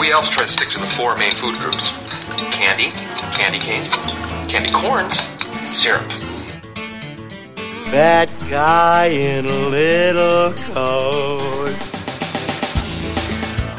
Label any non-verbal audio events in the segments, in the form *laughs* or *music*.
We elves try to stick to the four main food groups candy, candy canes, candy corns, syrup. That guy in a little coat.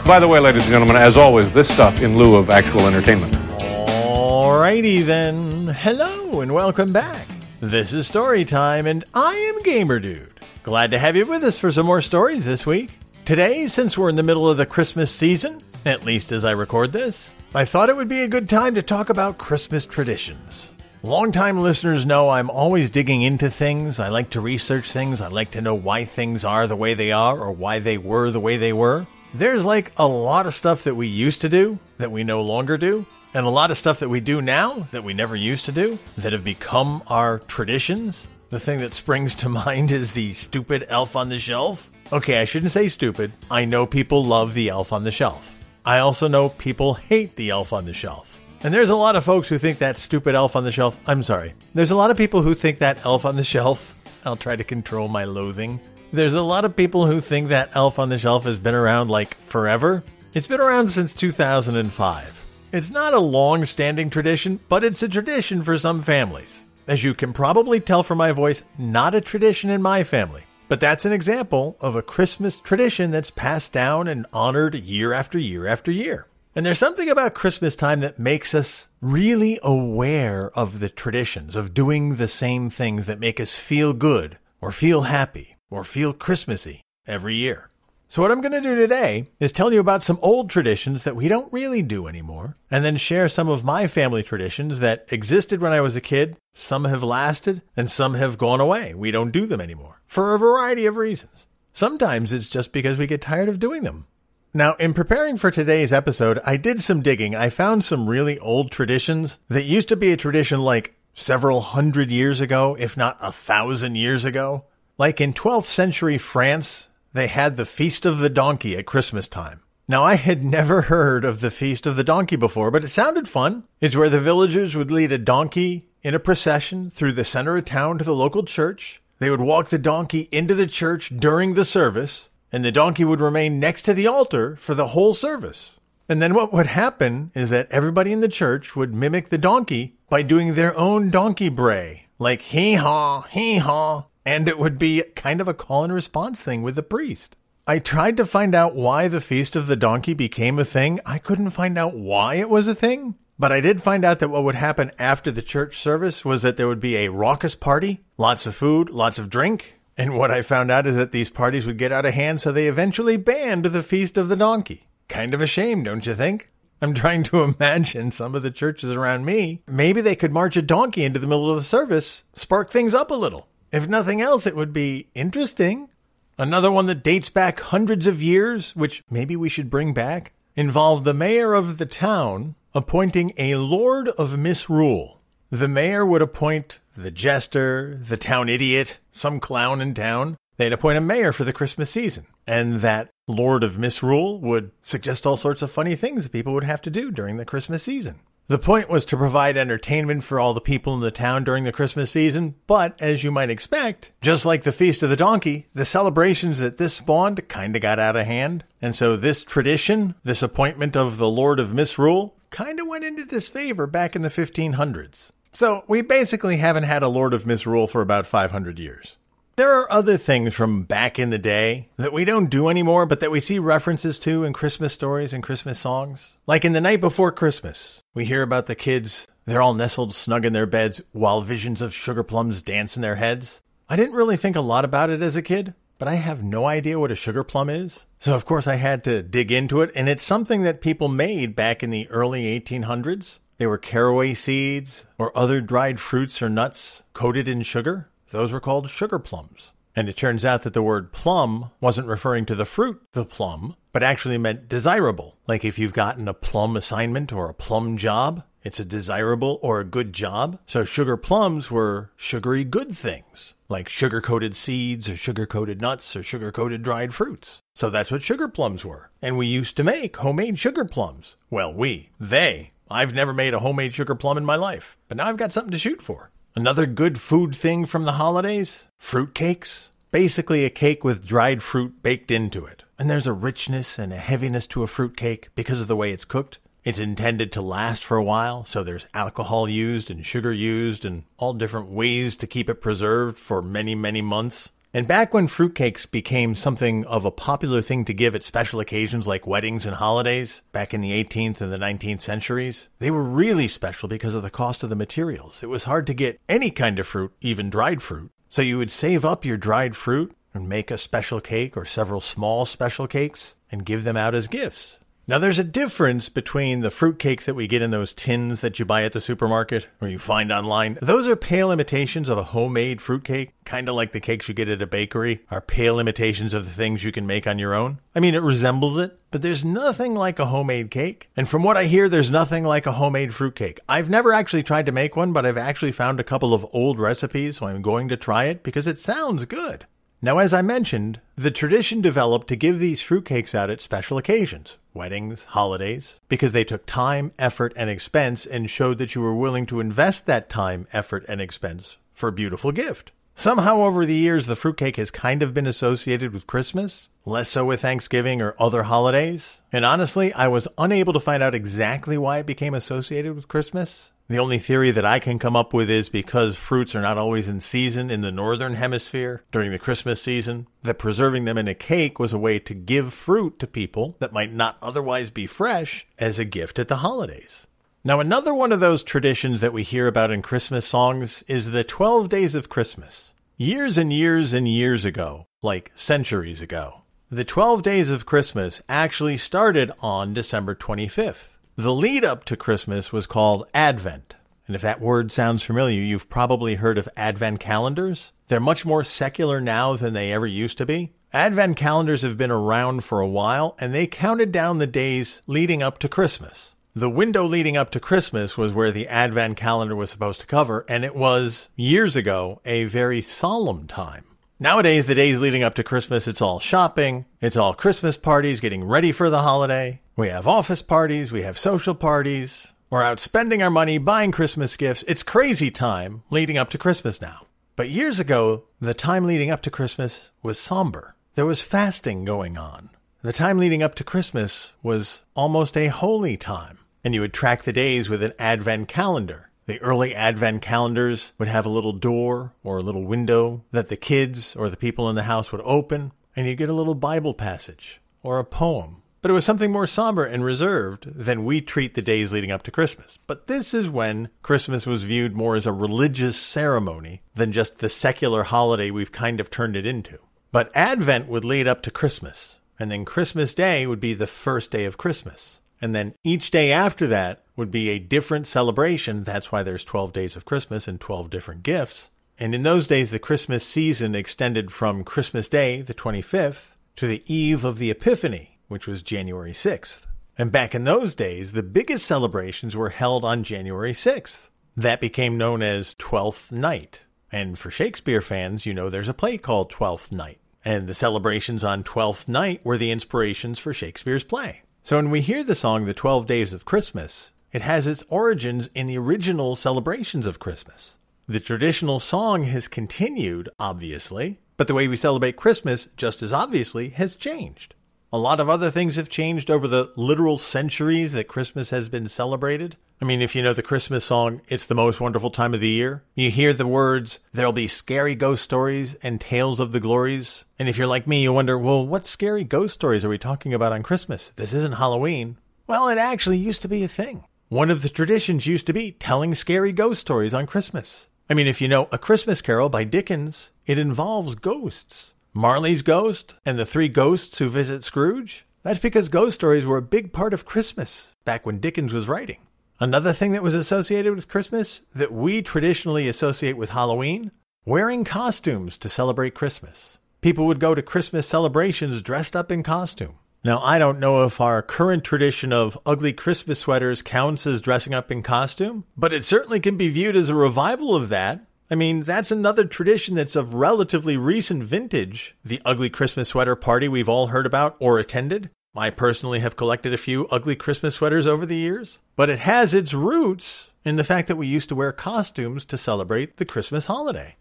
By the way, ladies and gentlemen, as always, this stuff in lieu of actual entertainment. Alrighty then. Hello and welcome back. This is Story Time, and I am Gamer Dude. Glad to have you with us for some more stories this week. Today, since we're in the middle of the Christmas season, *laughs* at least as I record this, I thought it would be a good time to talk about Christmas traditions. Longtime listeners know I'm always digging into things. I like to research things. I like to know why things are the way they are or why they were the way they were. There's like a lot of stuff that we used to do that we no longer do, and a lot of stuff that we do now that we never used to do that have become our traditions. The thing that springs to *laughs* mind is the stupid elf on the shelf. Okay, I shouldn't say stupid. I know people love the elf on the shelf. I also know people hate the elf on the shelf. And there's a lot of folks who think that stupid elf on the shelf. I'm sorry. There's a lot of people who think that elf on the shelf. I'll try to control my loathing. There's a lot of people who think that elf on the shelf has been around like forever. It's been around since 2005. It's not a long standing tradition, but it's a tradition for some families. As you can probably tell from my voice, not a tradition in my family. But that's an example of a Christmas tradition that's passed down and honored year after year after year. And there's something about Christmas time that makes us really aware of the traditions, of doing the same things that make us feel good or feel happy or feel Christmassy every year. So, what I'm going to do today is tell you about some old traditions that we don't really do anymore, and then share some of my family traditions that existed when I was a kid. Some have lasted, and some have gone away. We don't do them anymore for a variety of reasons. Sometimes it's just because we get tired of doing them. Now, in preparing for today's episode, I did some digging. I found some really old traditions that used to be a tradition like several hundred years ago, if not a thousand years ago. Like in 12th century France, they had the Feast of the Donkey at Christmas time. Now, I had never heard of the Feast of the Donkey before, but it sounded fun. It's where the villagers would lead a donkey in a procession through the center of town to the local church. They would walk the donkey into the church during the service, and the donkey would remain next to the altar for the whole service. And then what would happen is that everybody in the church would mimic the donkey by doing their own donkey bray, like hee haw, hee haw, and it would be kind of a call and response thing with the priest. I tried to find out why the Feast of the Donkey became a thing. I couldn't find out why it was a thing, but I did find out that what would happen after the church service was that there would be a raucous party, lots of food, lots of drink. And what I found out is that these parties would get out of hand, so they eventually banned the Feast of the Donkey. Kind of a shame, don't you think? I'm trying to *laughs* imagine some of the churches around me. Maybe they could march a donkey into the middle of the service, spark things up a little. If nothing else, it would be interesting. Another one that dates back hundreds of years, which maybe we should bring back, involved the mayor of the town appointing a lord of misrule. The mayor would appoint the jester, the town idiot, some clown in town. They'd appoint a mayor for the Christmas season. And that lord of misrule would suggest all sorts of funny things that people would have to do during the Christmas season. The point was to provide entertainment for all the people in the town during the Christmas season, but as you might expect, just like the Feast of the Donkey, the celebrations that this spawned kinda got out of hand. And so this tradition, this appointment of the Lord of Misrule, kinda went into disfavor back in the 1500s. So we basically haven't had a Lord of Misrule for about 500 years. There are other things from back in the day that we don't do anymore, but that we see references to in Christmas stories and Christmas songs. Like in The Night Before Christmas, we hear about the kids, they're all nestled snug in their beds while visions of sugar plums dance in their heads. I didn't really think a lot about it as a kid, but I have no idea what a sugar plum is. So, of course, I had to dig into it, and it's something that people made back in the early 1800s. They were caraway seeds or other dried fruits or nuts coated in sugar. Those were called sugar plums. And it turns out that the word plum wasn't referring to the fruit, the plum, but actually meant desirable. Like if you've gotten a plum assignment or a plum job, it's a desirable or a good job. So sugar plums were sugary good things, like sugar coated seeds or sugar coated nuts or sugar coated dried fruits. So that's what sugar plums were. And we used to make homemade sugar plums. Well, we, they. I've never made a homemade sugar plum in my life, but now I've got something to shoot for. Another good food thing from the holidays? Fruit cakes. Basically a cake with dried fruit baked into it. and there's a richness and a heaviness to a fruitcake because of the way it's cooked. It's intended to last for a while, so there's alcohol used and sugar used and all different ways to keep it preserved for many, many months. And back when fruitcakes became something of a popular thing to give at special occasions like weddings and holidays, back in the 18th and the 19th centuries, they were really special because of the cost of the materials. It was hard to get any kind of fruit, even dried fruit. So you would save up your dried fruit and make a special cake or several small special cakes and give them out as gifts. Now, there's a difference between the fruitcakes that we get in those tins that you buy at the supermarket or you find online. Those are pale imitations of a homemade fruitcake, kind of like the cakes you get at a bakery are pale imitations of the things you can make on your own. I mean, it resembles it, but there's nothing like a homemade cake. And from what I hear, there's nothing like a homemade fruitcake. I've never actually tried to make one, but I've actually found a couple of old recipes, so I'm going to try it because it sounds good. Now, as I mentioned, the tradition developed to give these fruitcakes out at special occasions, weddings, holidays, because they took time, effort, and expense and showed that you were willing to invest that time, effort, and expense for a beautiful gift. Somehow over the years, the fruitcake has kind of been associated with Christmas, less so with Thanksgiving or other holidays. And honestly, I was unable to find out exactly why it became associated with Christmas. The only theory that I can come up with is because fruits are not always in season in the northern hemisphere during the Christmas season, that preserving them in a cake was a way to give fruit to people that might not otherwise be fresh as a gift at the holidays. Now, another one of those traditions that we hear about in Christmas songs is the 12 days of Christmas. Years and years and years ago, like centuries ago, the 12 days of Christmas actually started on December 25th. The lead up to Christmas was called Advent. And if that word sounds familiar, you've probably heard of Advent calendars. They're much more secular now than they ever used to be. Advent calendars have been around for a while, and they counted down the days leading up to Christmas. The window leading up to Christmas was where the Advent calendar was supposed to cover, and it was, years ago, a very solemn time. Nowadays, the days leading up to Christmas, it's all shopping, it's all Christmas parties, getting ready for the holiday. We have office parties, we have social parties. We're out spending our money, buying Christmas gifts. It's crazy time leading up to Christmas now. But years ago, the time leading up to Christmas was somber. There was fasting going on. The time leading up to Christmas was almost a holy time. And you would track the days with an Advent calendar. The early Advent calendars would have a little door or a little window that the kids or the people in the house would open, and you'd get a little Bible passage or a poem. But it was something more somber and reserved than we treat the days leading up to Christmas. But this is when Christmas was viewed more as a religious ceremony than just the secular holiday we've kind of turned it into. But Advent would lead up to Christmas, and then Christmas Day would be the first day of Christmas. And then each day after that would be a different celebration. That's why there's 12 days of Christmas and 12 different gifts. And in those days, the Christmas season extended from Christmas Day, the 25th, to the eve of the Epiphany, which was January 6th. And back in those days, the biggest celebrations were held on January 6th. That became known as Twelfth Night. And for Shakespeare fans, you know there's a play called Twelfth Night. And the celebrations on Twelfth Night were the inspirations for Shakespeare's play. So when we hear the song The 12 Days of Christmas, it has its origins in the original celebrations of Christmas. The traditional song has continued, obviously, but the way we celebrate Christmas, just as obviously, has changed. A lot of other things have changed over the literal centuries that Christmas has been celebrated. I mean, if you know the Christmas song, It's the Most Wonderful Time of the Year, you hear the words, There'll be scary ghost stories and tales of the glories. And if you're like me, you wonder, well, what scary ghost stories are we talking about on Christmas? This isn't Halloween. Well, it actually used to be a thing. One of the traditions used to be telling scary ghost stories on Christmas. I mean, if you know A Christmas Carol by Dickens, it involves ghosts. Marley's ghost and the three ghosts who visit Scrooge? That's because ghost stories were a big part of Christmas back when Dickens was writing. Another thing that was associated with Christmas that we traditionally associate with Halloween wearing costumes to celebrate Christmas. People would go to Christmas celebrations dressed up in costume. Now, I don't know if our current tradition of ugly Christmas sweaters counts as dressing up in costume, but it certainly can be viewed as a revival of that I mean, that's another tradition that's of relatively recent vintage. The ugly Christmas sweater party we've all heard about or attended. I personally have collected a few ugly Christmas sweaters over the years, but it has its roots in the fact that we used to wear costumes to celebrate the Christmas holiday.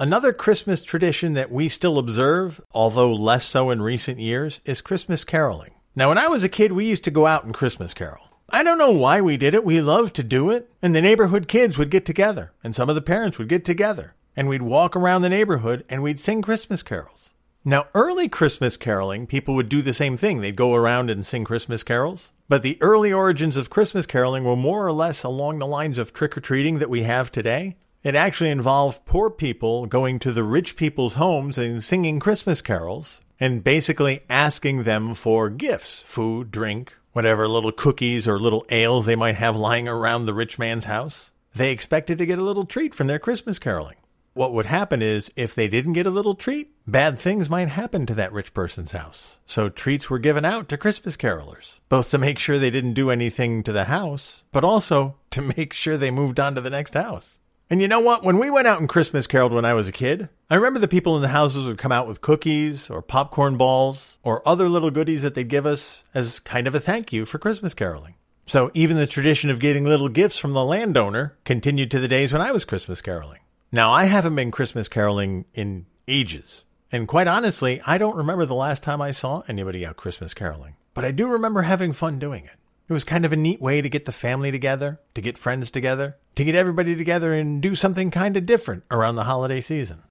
Another Christmas tradition that we still observe, although less so in recent years, is Christmas caroling. Now, when I was a kid, we used to go out and Christmas carol. I don't know why we did it. We loved to do it. And the neighborhood kids would get together, and some of the parents would get together, and we'd walk around the neighborhood and we'd sing Christmas carols. Now, early Christmas caroling, people would do the same thing. They'd go around and sing Christmas carols. But the early origins of Christmas caroling were more or less along the lines of trick or treating that we have today. It actually involved poor people going to the rich people's homes and singing Christmas carols and basically asking them for gifts food, drink, whatever little cookies or little ales they might have lying around the rich man's house. They expected to get a little treat from their Christmas caroling. What would happen is, if they didn't get a little treat, bad things might happen to that rich person's house. So treats were given out to Christmas carolers, both to make sure they didn't do anything to the house, but also to *laughs* make sure they moved on to the next house. And you know what? When we went out and Christmas caroled when I was a kid, I remember the people in the houses would come out with cookies or popcorn balls or other little goodies that they'd give us as kind of a thank you for Christmas caroling. So even the tradition of getting little gifts from the landowner continued to the days when I was Christmas caroling. Now, I haven't been Christmas caroling in ages. And quite honestly, I don't remember the last time I saw anybody out Christmas caroling. But I do remember having fun doing it. It was kind of a neat way to get the family together, to get friends together, to get everybody together and do something kind of different around the holiday season.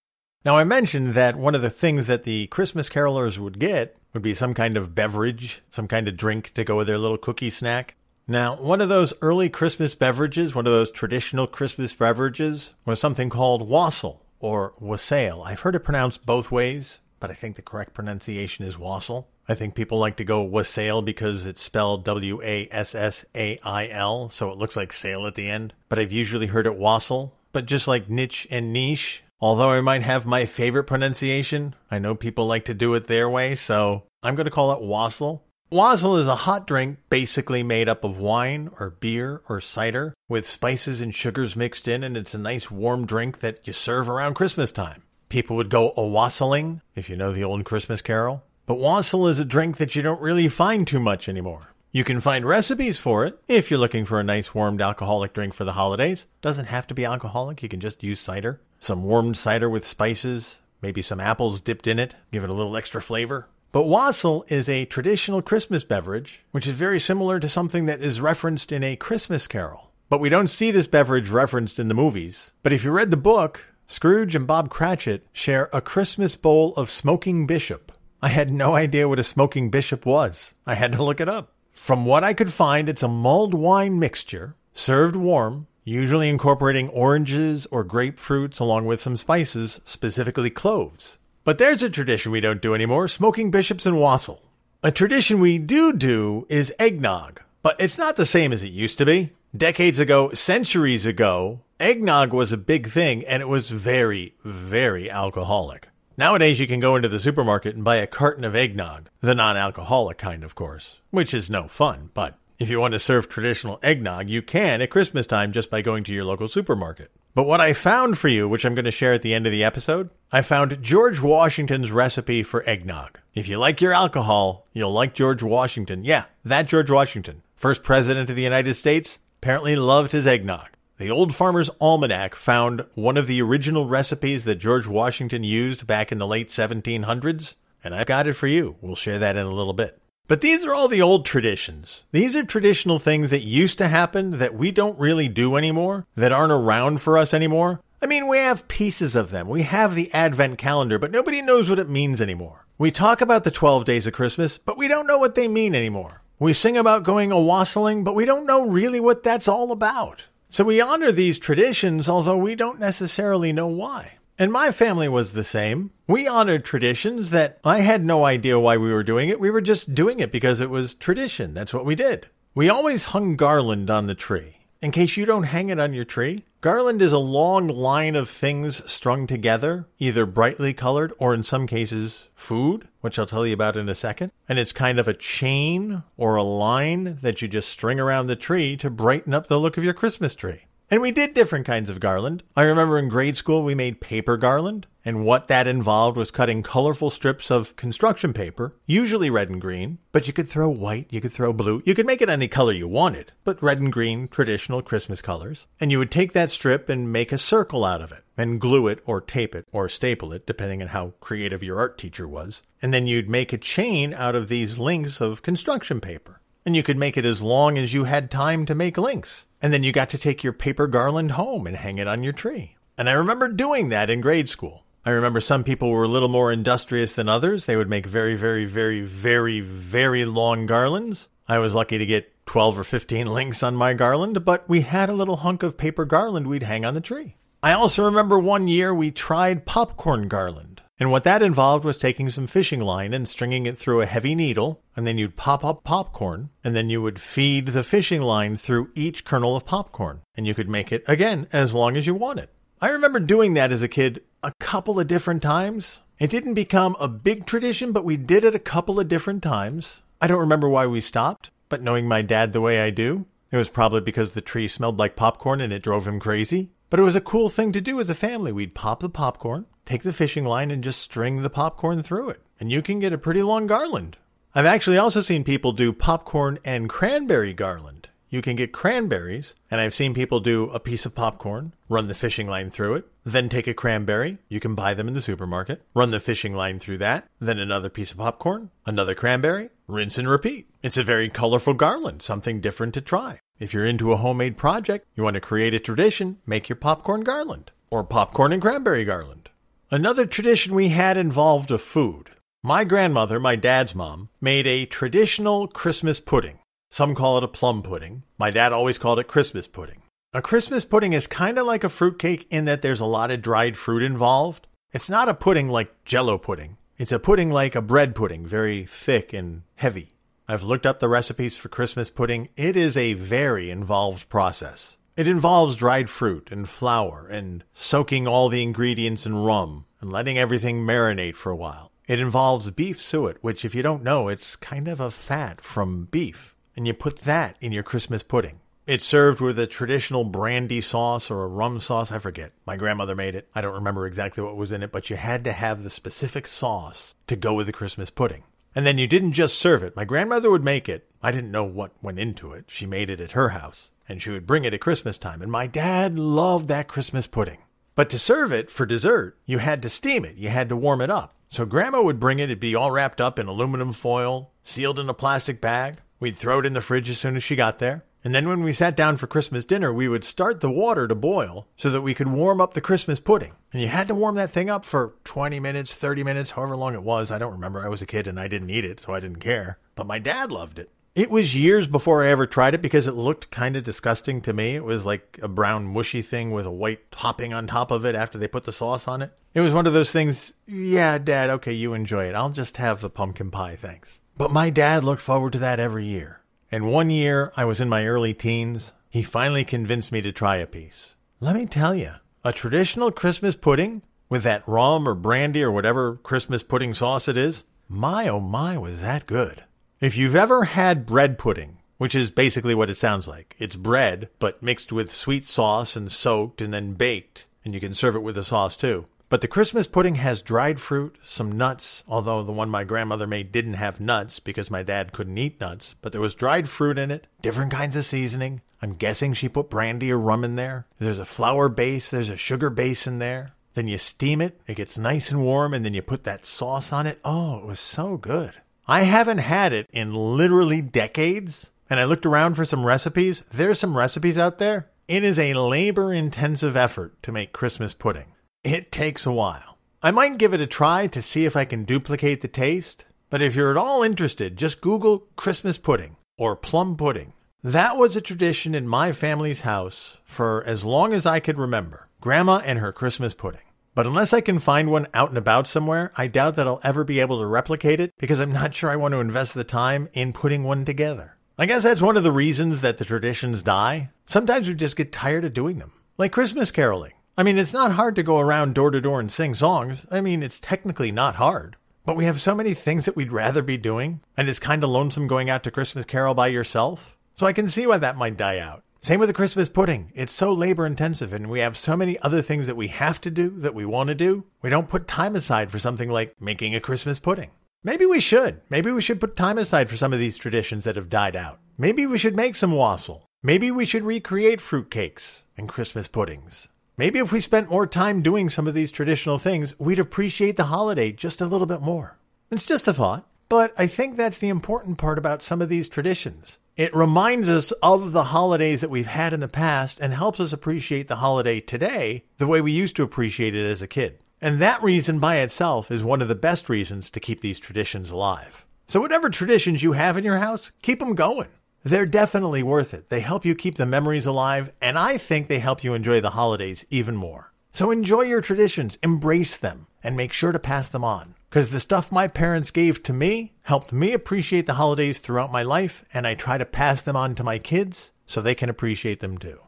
Now, I mentioned that one of the things that the Christmas carolers would get would be some kind of beverage, some kind of drink to go with their little cookie snack. Now, one of those early Christmas beverages, one of those traditional Christmas beverages, was something called wassail or wassail. I've heard it pronounced both ways, but I think the correct pronunciation is wassail. I think people like to go wassail because it's spelled W A S S A I L, so it looks like sail at the end. But I've usually heard it wassail. But just like niche and niche, although I might have my favorite pronunciation, I know people like to do it their way, so I'm going to call it wassail. Wassail is a hot drink basically made up of wine or beer or cider with spices and sugars mixed in, and it's a nice warm drink that you serve around Christmas time. People would go a wassailing, if you know the old Christmas carol. But wassail is a drink that you don't really find too much anymore. You can find recipes for it if you're looking for a nice warmed alcoholic drink for the holidays. Doesn't have to be alcoholic, you can just use cider. Some warmed cider with spices, maybe some apples dipped in it, give it a little extra flavor. But wassail is a traditional Christmas beverage, which is very similar to something that is referenced in a Christmas carol. But we don't see this beverage referenced in the movies. But if you read the book, Scrooge and Bob Cratchit share a Christmas bowl of smoking bishop. I had no idea what a smoking bishop was. I had to look it up. From what I could find, it's a mulled wine mixture served warm, usually incorporating oranges or grapefruits along with some spices, specifically cloves. But there's a tradition we don't do anymore smoking bishops and wassail. A tradition we do do is eggnog, but it's not the same as it used to be. Decades ago, centuries ago, eggnog was a big thing and it was very, very alcoholic. Nowadays, you can go into the supermarket and buy a carton of eggnog, the non alcoholic kind, of course, which is no fun. But if you want to serve traditional eggnog, you can at Christmas time just by going to your local supermarket. But what I found for you, which I'm going to share at the end of the episode, I found George Washington's recipe for eggnog. If you like your alcohol, you'll like George Washington. Yeah, that George Washington, first president of the United States, apparently loved his eggnog. The Old Farmer's Almanac found one of the original recipes that George Washington used back in the late 1700s, and I've got it for you. We'll share that in a little bit. But these are all the old traditions. These are traditional things that used to happen that we don't really do anymore, that aren't around for us anymore. I mean, we have pieces of them. We have the Advent calendar, but nobody knows what it means anymore. We talk about the 12 days of Christmas, but we don't know what they mean anymore. We sing about going a wassailing, but we don't know really what that's all about. So we honor these traditions, although we don't necessarily know why. And my family was the same. We honored traditions that I had no idea why we were doing it. We were just doing it because it was tradition. That's what we did. We always hung garland on the tree. In case you don't hang it on your tree, garland is a long line of things strung together, either brightly colored or in some cases food, which I'll tell you about in a second. And it's kind of a chain or a line that you just string around the tree to brighten up the look of your Christmas tree. And we did different kinds of garland. I remember in grade school we made paper garland And what that involved was cutting colorful strips of construction paper, usually red and green, but you could throw white, you could throw blue, you could make it any color you wanted, but red and green, traditional Christmas colors. And you would take that strip and make a circle out of it, and glue it or tape it or staple it, depending on how creative your art teacher was. And then you'd make a chain out of these links of construction paper. And you could make it as long as you had time to make links. And then you got to take your paper garland home and hang it on your tree. And I remember doing that in grade school. I remember some people were a little more industrious than others. They would make very, very, very, very, very long garlands. I was lucky to get 12 or 15 *laughs* links on my garland, but we had a little hunk of paper garland we'd hang on the tree. I also remember one year we tried popcorn garland. And what that involved was taking some fishing line and stringing it through a heavy needle, and then you'd pop up popcorn, and then you would feed the fishing line through each kernel of popcorn. And you could make it, again, as long as you wanted. I remember doing that as a kid a couple of different times. It didn't become a big tradition, but we did it a couple of different times. I don't remember why we stopped, but knowing my dad the way I do, it was probably because the tree smelled like popcorn and it drove him crazy. But it was a cool thing to do as a family. We'd pop the popcorn, take the fishing line, and just string the popcorn through it. And you can get a pretty long garland. I've actually also seen people do popcorn and cranberry garland. You can get cranberries, and I've seen people do a piece of popcorn, run the fishing line through it, then take a cranberry. You can buy them in the supermarket, run the fishing line through that, then another piece of popcorn, another cranberry, rinse and repeat. It's a very colorful garland, something different to try. If you're into a homemade project, you want to create a tradition, make your popcorn garland, or popcorn and cranberry garland. Another tradition we had involved a food. My grandmother, my dad's mom, made a traditional Christmas pudding. Some call it a plum pudding. My dad always called it Christmas pudding. A Christmas pudding is kind of like a fruitcake in that there's a lot of dried fruit involved. It's not a pudding like jello pudding. It's a pudding like a bread pudding, very thick and heavy. I've looked up the recipes for Christmas pudding. It is a very involved process. It involves dried fruit and flour and soaking all the ingredients in rum and letting everything marinate for a while. It involves beef suet, which, if you don't know, it's kind of a fat from beef and you put that in your Christmas pudding. It's served with a traditional brandy sauce or a rum sauce. I forget. My grandmother made it. I don't remember exactly what was in it, but you had to have the specific sauce to go with the Christmas pudding. And then you didn't just serve it. My grandmother would make it. I didn't know what went into it. She made it at her house, and she would bring it at Christmas time. And my dad loved that Christmas pudding. But to serve it for dessert, you had to steam it. You had to warm it up. So grandma would bring it. It'd be all wrapped up in aluminum foil, sealed in a plastic bag. We'd throw it in the fridge as soon as she got there. And then when we sat down for Christmas dinner, we would start the water to boil so that we could warm up the Christmas pudding. And you had to warm that thing up for 20 minutes, 30 minutes, however long it was. I don't remember. I was a kid and I didn't eat it, so I didn't care. But my dad loved it. It was years before I ever tried it because it looked kind of disgusting to me. It was like a brown, mushy thing with a white topping on top of it after they put the sauce on it. It was one of those things, yeah, dad, okay, you enjoy it. I'll just have the pumpkin pie, thanks. But my dad looked forward to that every year. And one year, I was in my early teens, he finally convinced me to try a piece. Let me tell you, a traditional Christmas pudding with that rum or brandy or whatever Christmas pudding sauce it is, my oh my, was that good. If you've ever had bread pudding, which is basically what it sounds like, it's bread, but mixed with sweet sauce and soaked and then baked, and you can serve it with the sauce too. But the Christmas pudding has dried fruit, some nuts, although the one my grandmother made didn't have nuts because my dad couldn't eat nuts, but there was dried fruit in it, different kinds of seasoning. I'm guessing she put brandy or rum in there. There's a flour base, there's a sugar base in there. Then you steam it, it gets nice and warm, and then you put that sauce on it. Oh, it was so good. I haven't had it in literally decades, and I looked around for some recipes. There's some recipes out there. It is a labor intensive effort to make Christmas pudding. It takes a while. I might give it a try to see if I can duplicate the taste, but if you're at all interested, just Google Christmas pudding or plum pudding. That was a tradition in my family's house for as long as I could remember. Grandma and her Christmas pudding. But unless I can find one out and about somewhere, I doubt that I'll ever be able to replicate it because I'm not sure I want to invest the time in putting one together. I guess that's one of the reasons that the traditions die. Sometimes we just get tired of doing them. Like Christmas caroling. I mean, it's not hard to go around door to door and sing songs. I mean, it's technically not hard. But we have so many things that we'd rather be doing, and it's kind of lonesome going out to Christmas Carol by yourself. So I can see why that might die out. Same with the Christmas pudding. It's so labor intensive and we have so many other things that we have to do that we want to do. We don't put time aside for something like making a Christmas pudding. Maybe we should. Maybe we should put time aside for some of these traditions that have died out. Maybe we should make some wassail. Maybe we should recreate fruitcakes and Christmas puddings. Maybe if we spent more time doing some of these traditional things, we'd appreciate the holiday just a little bit more. It's just a thought, but I think that's the important part about some of these traditions. It reminds us of the holidays that we've had in the past and helps us appreciate the holiday today the way we used to appreciate it as a kid. And that reason by itself is one of the best reasons to keep these traditions alive. So, whatever traditions you have in your house, keep them going. They're definitely worth it. They help you keep the memories alive, and I think they help you enjoy the holidays even more. So enjoy your traditions, embrace them, and make sure to pass them on. Because the stuff my parents gave to me helped me appreciate the holidays throughout my life, and I try to pass them on to my kids so they can appreciate them too.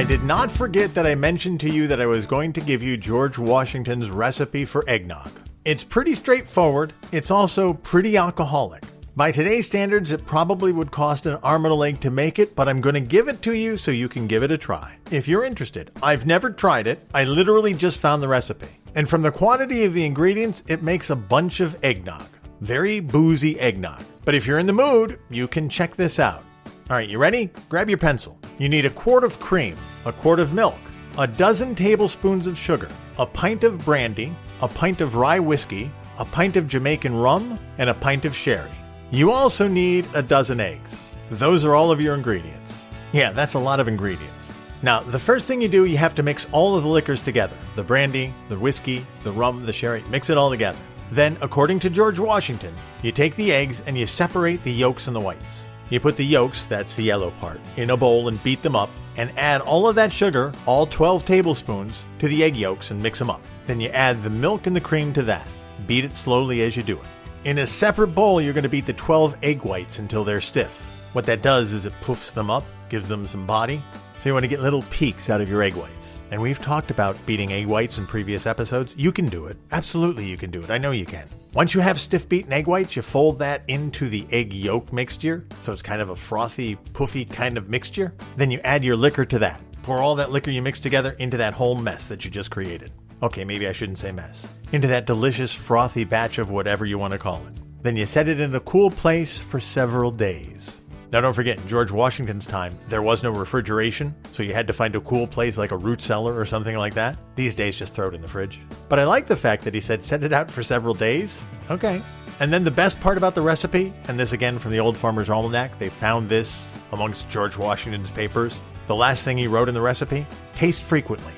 I did not forget that I mentioned to you that I was going to give you George Washington's recipe for eggnog. It's pretty straightforward, it's also pretty alcoholic. By today's standards, it probably would cost an arm and a leg to make it, but I'm going to give it to you so you can give it a try. If you're interested, I've never tried it, I literally just found the recipe. And from the quantity of the ingredients, it makes a bunch of eggnog. Very boozy eggnog. But if you're in the mood, you can check this out. All right, you ready? Grab your pencil. You need a quart of cream, a quart of milk, a dozen tablespoons of sugar, a pint of brandy, a pint of rye whiskey, a pint of Jamaican rum, and a pint of sherry. You also need a dozen eggs. Those are all of your ingredients. Yeah, that's a lot of ingredients. Now, the first thing you do, you have to mix all of the liquors together the brandy, the whiskey, the rum, the sherry, mix it all together. Then, according to George Washington, you take the eggs and you separate the yolks and the whites. You put the yolks, that's the yellow part, in a bowl and beat them up, and add all of that sugar, all 12 tablespoons, to the egg yolks and mix them up. Then you add the milk and the cream to that. Beat it slowly as you do it. In a separate bowl, you're going to beat the 12 egg whites until they're stiff. What that does is it poofs them up, gives them some body. So you want to get little peaks out of your egg whites. And we've talked about beating egg whites in previous episodes. You can do it. Absolutely, you can do it. I know you can. Once you have stiff beaten egg whites, you fold that into the egg yolk mixture. So it's kind of a frothy, poofy kind of mixture. Then you add your liquor to that. Pour all that liquor you mixed together into that whole mess that you just created. Okay, maybe I shouldn't say mess. Into that delicious, frothy batch of whatever you want to call it. Then you set it in a cool place for several days. Now, don't forget, in George Washington's time, there was no refrigeration, so you had to find a cool place like a root cellar or something like that. These days, just throw it in the fridge. But I like the fact that he said set it out for several days. Okay. And then the best part about the recipe, and this again from the Old Farmer's Almanac, they found this amongst George Washington's papers. The last thing he wrote in the recipe taste frequently.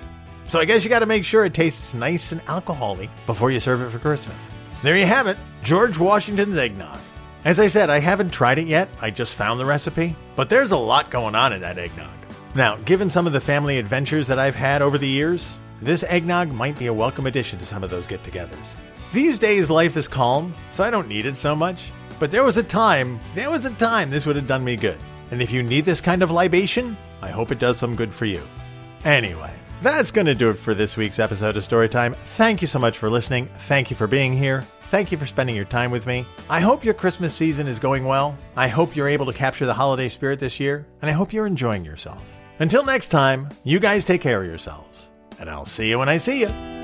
So I guess you got to make sure it tastes nice and alcoholic before you serve it for Christmas. There you have it George Washington's eggnog. As I said, I haven't tried it yet, I just found the recipe, but there's a lot going on in that eggnog. Now, given some of the family adventures that I've had over the years, this eggnog might be a welcome addition to some of those get togethers. These days, life is calm, so I don't need it so much. But there was a time, there was a time this would have done me good. And if you need this kind of libation, I hope it does some good for you. Anyway, that's going to do it for this week's episode of Storytime. Thank you so much for listening. Thank you for being here. Thank you for spending your time with me. I hope your Christmas season is going well. I hope you're able to capture the holiday spirit this year, and I hope you're enjoying yourself. Until next time, you guys take care of yourselves, and I'll see you when I see you.